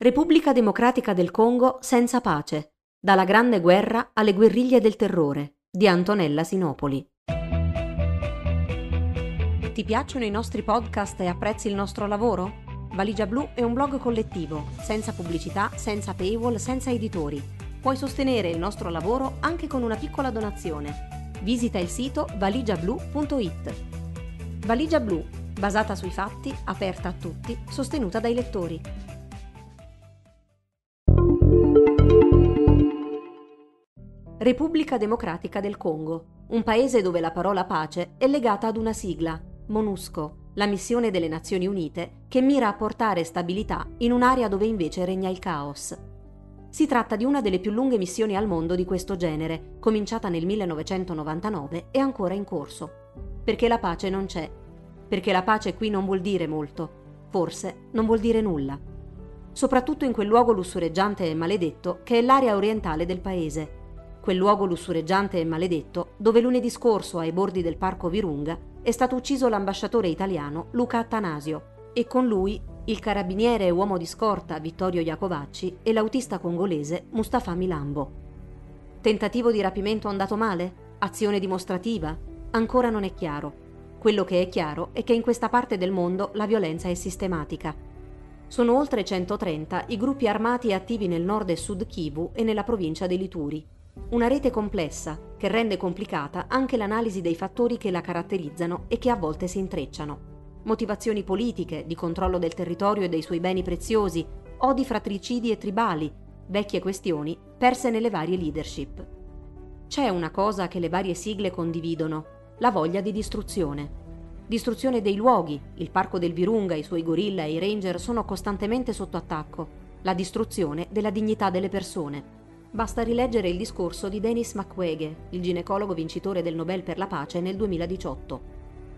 Repubblica Democratica del Congo senza pace. Dalla Grande Guerra alle guerriglie del terrore di Antonella Sinopoli. Ti piacciono i nostri podcast e apprezzi il nostro lavoro? Valigia Blu è un blog collettivo, senza pubblicità, senza paywall, senza editori. Puoi sostenere il nostro lavoro anche con una piccola donazione. Visita il sito valigiablu.it. Valigia Blu, basata sui fatti, aperta a tutti, sostenuta dai lettori. Repubblica Democratica del Congo, un paese dove la parola pace è legata ad una sigla, MONUSCO, la missione delle Nazioni Unite, che mira a portare stabilità in un'area dove invece regna il caos. Si tratta di una delle più lunghe missioni al mondo di questo genere, cominciata nel 1999 e ancora in corso. Perché la pace non c'è. Perché la pace qui non vuol dire molto. Forse non vuol dire nulla. Soprattutto in quel luogo lussureggiante e maledetto che è l'area orientale del paese, quel luogo lussureggiante e maledetto dove lunedì scorso ai bordi del parco Virunga è stato ucciso l'ambasciatore italiano Luca Attanasio e con lui il carabiniere e uomo di scorta Vittorio Iacovacci e l'autista congolese Mustafa Milambo. Tentativo di rapimento andato male? Azione dimostrativa? Ancora non è chiaro. Quello che è chiaro è che in questa parte del mondo la violenza è sistematica. Sono oltre 130 i gruppi armati attivi nel nord e sud Kivu e nella provincia dei Lituri. Una rete complessa che rende complicata anche l'analisi dei fattori che la caratterizzano e che a volte si intrecciano. Motivazioni politiche, di controllo del territorio e dei suoi beni preziosi, odi fratricidi e tribali, vecchie questioni perse nelle varie leadership. C'è una cosa che le varie sigle condividono, la voglia di distruzione. Distruzione dei luoghi, il parco del Virunga, i suoi gorilla e i ranger sono costantemente sotto attacco, la distruzione della dignità delle persone. Basta rileggere il discorso di Denis Mukwege, il ginecologo vincitore del Nobel per la pace nel 2018.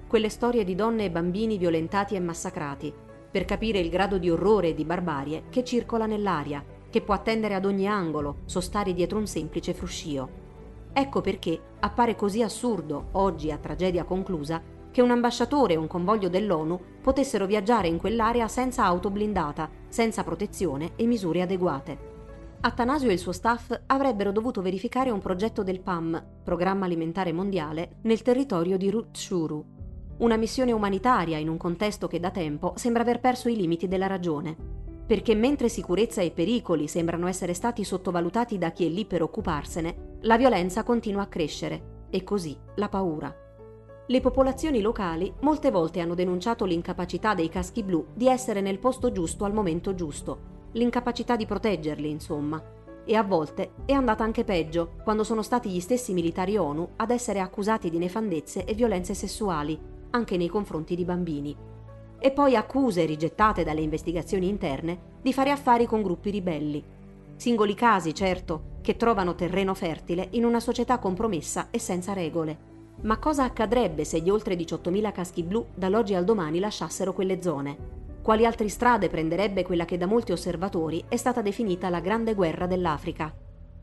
Quelle storie di donne e bambini violentati e massacrati, per capire il grado di orrore e di barbarie che circola nell'aria, che può attendere ad ogni angolo, sostare dietro un semplice fruscio. Ecco perché appare così assurdo, oggi a tragedia conclusa, che un ambasciatore e un convoglio dell'ONU potessero viaggiare in quell'area senza auto blindata, senza protezione e misure adeguate. Attanasio e il suo staff avrebbero dovuto verificare un progetto del PAM, Programma Alimentare Mondiale, nel territorio di Rutshuru, una missione umanitaria in un contesto che da tempo sembra aver perso i limiti della ragione. Perché mentre sicurezza e pericoli sembrano essere stati sottovalutati da chi è lì per occuparsene, la violenza continua a crescere e così la paura. Le popolazioni locali molte volte hanno denunciato l'incapacità dei caschi blu di essere nel posto giusto al momento giusto l'incapacità di proteggerli, insomma. E a volte è andata anche peggio, quando sono stati gli stessi militari ONU ad essere accusati di nefandezze e violenze sessuali, anche nei confronti di bambini. E poi accuse rigettate dalle investigazioni interne di fare affari con gruppi ribelli. Singoli casi, certo, che trovano terreno fertile in una società compromessa e senza regole. Ma cosa accadrebbe se gli oltre 18.000 caschi blu dall'oggi al domani lasciassero quelle zone? Quali altre strade prenderebbe quella che da molti osservatori è stata definita la Grande Guerra dell'Africa?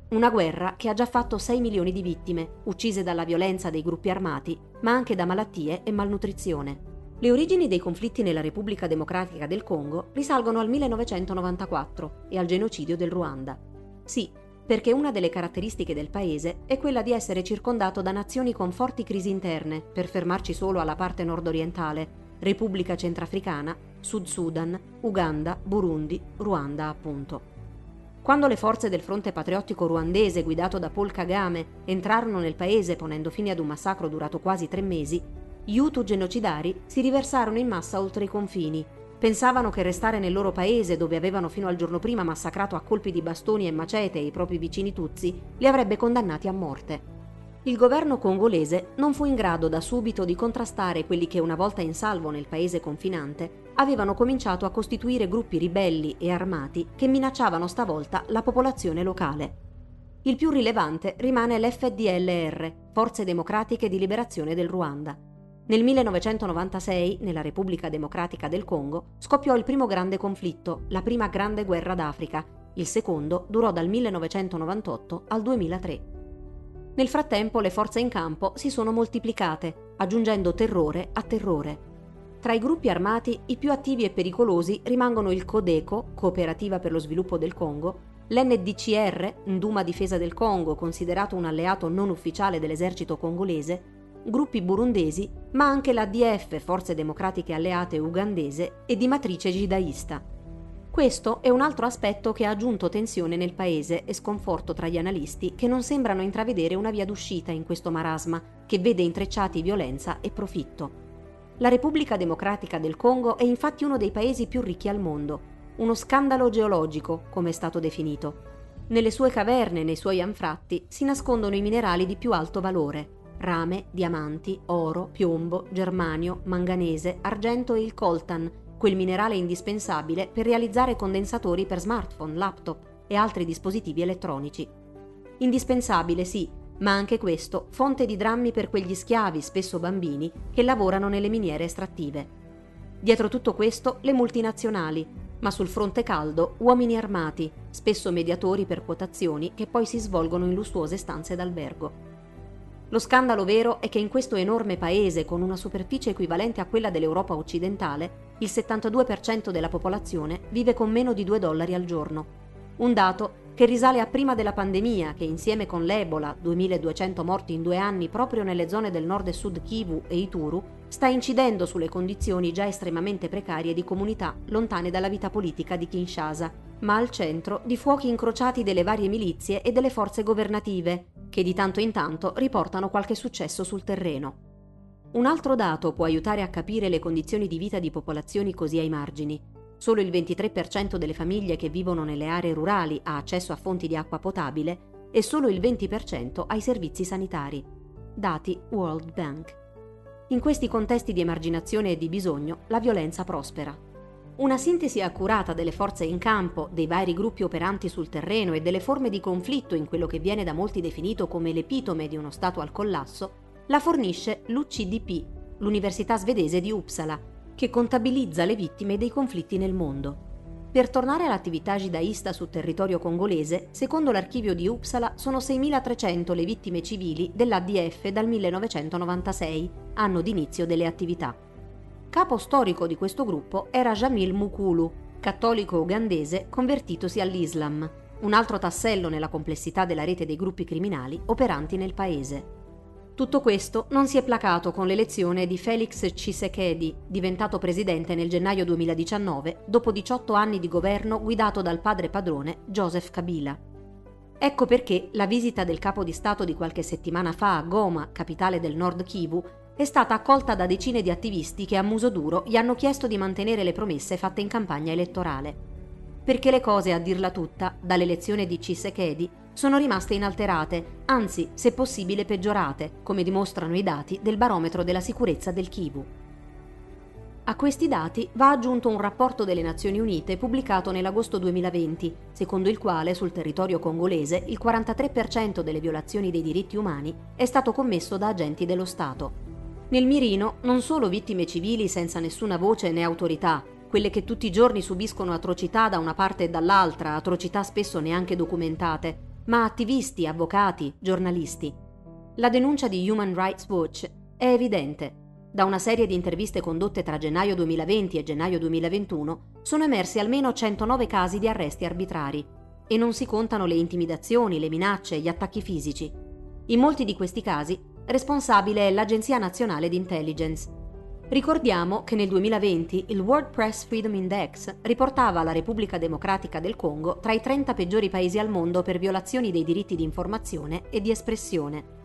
Una guerra che ha già fatto 6 milioni di vittime, uccise dalla violenza dei gruppi armati, ma anche da malattie e malnutrizione. Le origini dei conflitti nella Repubblica Democratica del Congo risalgono al 1994 e al genocidio del Ruanda. Sì, perché una delle caratteristiche del paese è quella di essere circondato da nazioni con forti crisi interne, per fermarci solo alla parte nord-orientale, Repubblica Centrafricana, Sud Sudan, Uganda, Burundi, Ruanda appunto. Quando le forze del fronte patriottico ruandese guidato da Paul Kagame entrarono nel paese ponendo fine ad un massacro durato quasi tre mesi, gli Hutu genocidari si riversarono in massa oltre i confini. Pensavano che restare nel loro paese, dove avevano fino al giorno prima massacrato a colpi di bastoni e macete i propri vicini Tutsi, li avrebbe condannati a morte il governo congolese non fu in grado da subito di contrastare quelli che una volta in salvo nel paese confinante avevano cominciato a costituire gruppi ribelli e armati che minacciavano stavolta la popolazione locale. Il più rilevante rimane l'FDLR, Forze Democratiche di Liberazione del Ruanda. Nel 1996, nella Repubblica Democratica del Congo, scoppiò il primo grande conflitto, la prima grande guerra d'Africa. Il secondo durò dal 1998 al 2003. Nel frattempo le forze in campo si sono moltiplicate, aggiungendo terrore a terrore. Tra i gruppi armati i più attivi e pericolosi rimangono il Codeco, Cooperativa per lo sviluppo del Congo, l'NDCR, Nduma Difesa del Congo, considerato un alleato non ufficiale dell'esercito congolese, gruppi burundesi, ma anche l'ADF, Forze Democratiche Alleate ugandese, e di matrice jidaista. Questo è un altro aspetto che ha aggiunto tensione nel paese e sconforto tra gli analisti che non sembrano intravedere una via d'uscita in questo marasma che vede intrecciati violenza e profitto. La Repubblica Democratica del Congo è infatti uno dei paesi più ricchi al mondo, uno scandalo geologico, come è stato definito. Nelle sue caverne e nei suoi anfratti si nascondono i minerali di più alto valore, rame, diamanti, oro, piombo, germanio, manganese, argento e il coltan, quel minerale indispensabile per realizzare condensatori per smartphone, laptop e altri dispositivi elettronici. Indispensabile sì, ma anche questo fonte di drammi per quegli schiavi, spesso bambini, che lavorano nelle miniere estrattive. Dietro tutto questo le multinazionali, ma sul fronte caldo uomini armati, spesso mediatori per quotazioni che poi si svolgono in lussuose stanze d'albergo. Lo scandalo vero è che in questo enorme paese, con una superficie equivalente a quella dell'Europa occidentale, il 72% della popolazione vive con meno di 2 dollari al giorno. Un dato che risale a prima della pandemia, che insieme con l'Ebola, 2200 morti in due anni proprio nelle zone del nord e sud Kivu e Ituru, sta incidendo sulle condizioni già estremamente precarie di comunità lontane dalla vita politica di Kinshasa, ma al centro di fuochi incrociati delle varie milizie e delle forze governative, che di tanto in tanto riportano qualche successo sul terreno. Un altro dato può aiutare a capire le condizioni di vita di popolazioni così ai margini. Solo il 23% delle famiglie che vivono nelle aree rurali ha accesso a fonti di acqua potabile e solo il 20% ai servizi sanitari. Dati World Bank. In questi contesti di emarginazione e di bisogno, la violenza prospera. Una sintesi accurata delle forze in campo, dei vari gruppi operanti sul terreno e delle forme di conflitto in quello che viene da molti definito come l'epitome di uno Stato al collasso, la fornisce l'UCDP, l'Università svedese di Uppsala, che contabilizza le vittime dei conflitti nel mondo. Per tornare all'attività jidaista sul territorio congolese, secondo l'archivio di Uppsala sono 6.300 le vittime civili dell'ADF dal 1996, anno d'inizio delle attività. Capo storico di questo gruppo era Jamil Mukulu, cattolico ugandese convertitosi all'Islam, un altro tassello nella complessità della rete dei gruppi criminali operanti nel paese. Tutto questo non si è placato con l'elezione di Felix Tshisekedi, diventato presidente nel gennaio 2019 dopo 18 anni di governo guidato dal padre padrone Joseph Kabila. Ecco perché la visita del capo di Stato di qualche settimana fa a Goma, capitale del Nord Kivu, è stata accolta da decine di attivisti che a muso duro gli hanno chiesto di mantenere le promesse fatte in campagna elettorale. Perché le cose, a dirla tutta, dall'elezione di Cisekedi sono rimaste inalterate, anzi, se possibile, peggiorate, come dimostrano i dati del barometro della sicurezza del Kivu. A questi dati va aggiunto un rapporto delle Nazioni Unite pubblicato nell'agosto 2020, secondo il quale sul territorio congolese il 43% delle violazioni dei diritti umani è stato commesso da agenti dello Stato, nel mirino non solo vittime civili senza nessuna voce né autorità, quelle che tutti i giorni subiscono atrocità da una parte e dall'altra, atrocità spesso neanche documentate, ma attivisti, avvocati, giornalisti. La denuncia di Human Rights Watch è evidente. Da una serie di interviste condotte tra gennaio 2020 e gennaio 2021 sono emersi almeno 109 casi di arresti arbitrari e non si contano le intimidazioni, le minacce gli attacchi fisici. In molti di questi casi responsabile è l'Agenzia Nazionale di Intelligence. Ricordiamo che nel 2020 il World Press Freedom Index riportava la Repubblica Democratica del Congo tra i 30 peggiori paesi al mondo per violazioni dei diritti di informazione e di espressione.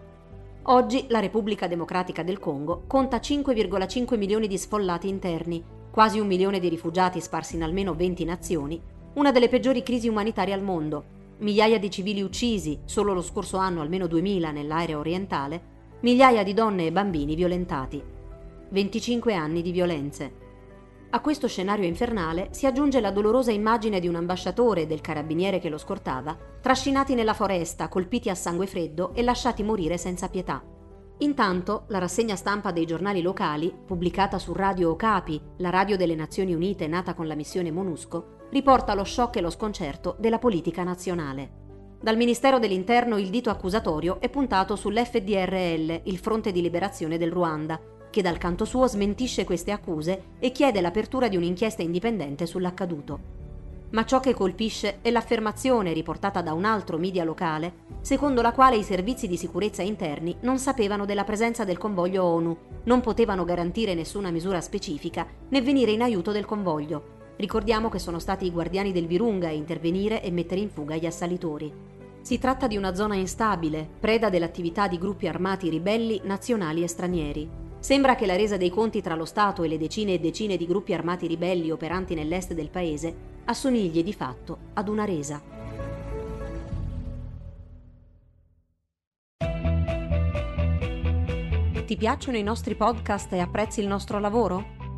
Oggi la Repubblica Democratica del Congo conta 5,5 milioni di sfollati interni, quasi un milione di rifugiati sparsi in almeno 20 nazioni, una delle peggiori crisi umanitarie al mondo, migliaia di civili uccisi, solo lo scorso anno almeno 2000 nell'area orientale, migliaia di donne e bambini violentati. 25 anni di violenze. A questo scenario infernale si aggiunge la dolorosa immagine di un ambasciatore e del carabiniere che lo scortava, trascinati nella foresta, colpiti a sangue freddo e lasciati morire senza pietà. Intanto, la rassegna stampa dei giornali locali, pubblicata su Radio Okapi, la radio delle Nazioni Unite nata con la missione MONUSCO, riporta lo shock e lo sconcerto della politica nazionale. Dal Ministero dell'Interno il dito accusatorio è puntato sull'FDRL, il Fronte di Liberazione del Ruanda, che dal canto suo smentisce queste accuse e chiede l'apertura di un'inchiesta indipendente sull'accaduto. Ma ciò che colpisce è l'affermazione riportata da un altro media locale, secondo la quale i servizi di sicurezza interni non sapevano della presenza del convoglio ONU, non potevano garantire nessuna misura specifica né venire in aiuto del convoglio. Ricordiamo che sono stati i guardiani del Virunga a intervenire e mettere in fuga gli assalitori. Si tratta di una zona instabile, preda dell'attività di gruppi armati ribelli nazionali e stranieri. Sembra che la resa dei conti tra lo Stato e le decine e decine di gruppi armati ribelli operanti nell'est del paese assomigli di fatto ad una resa. Ti piacciono i nostri podcast e apprezzi il nostro lavoro?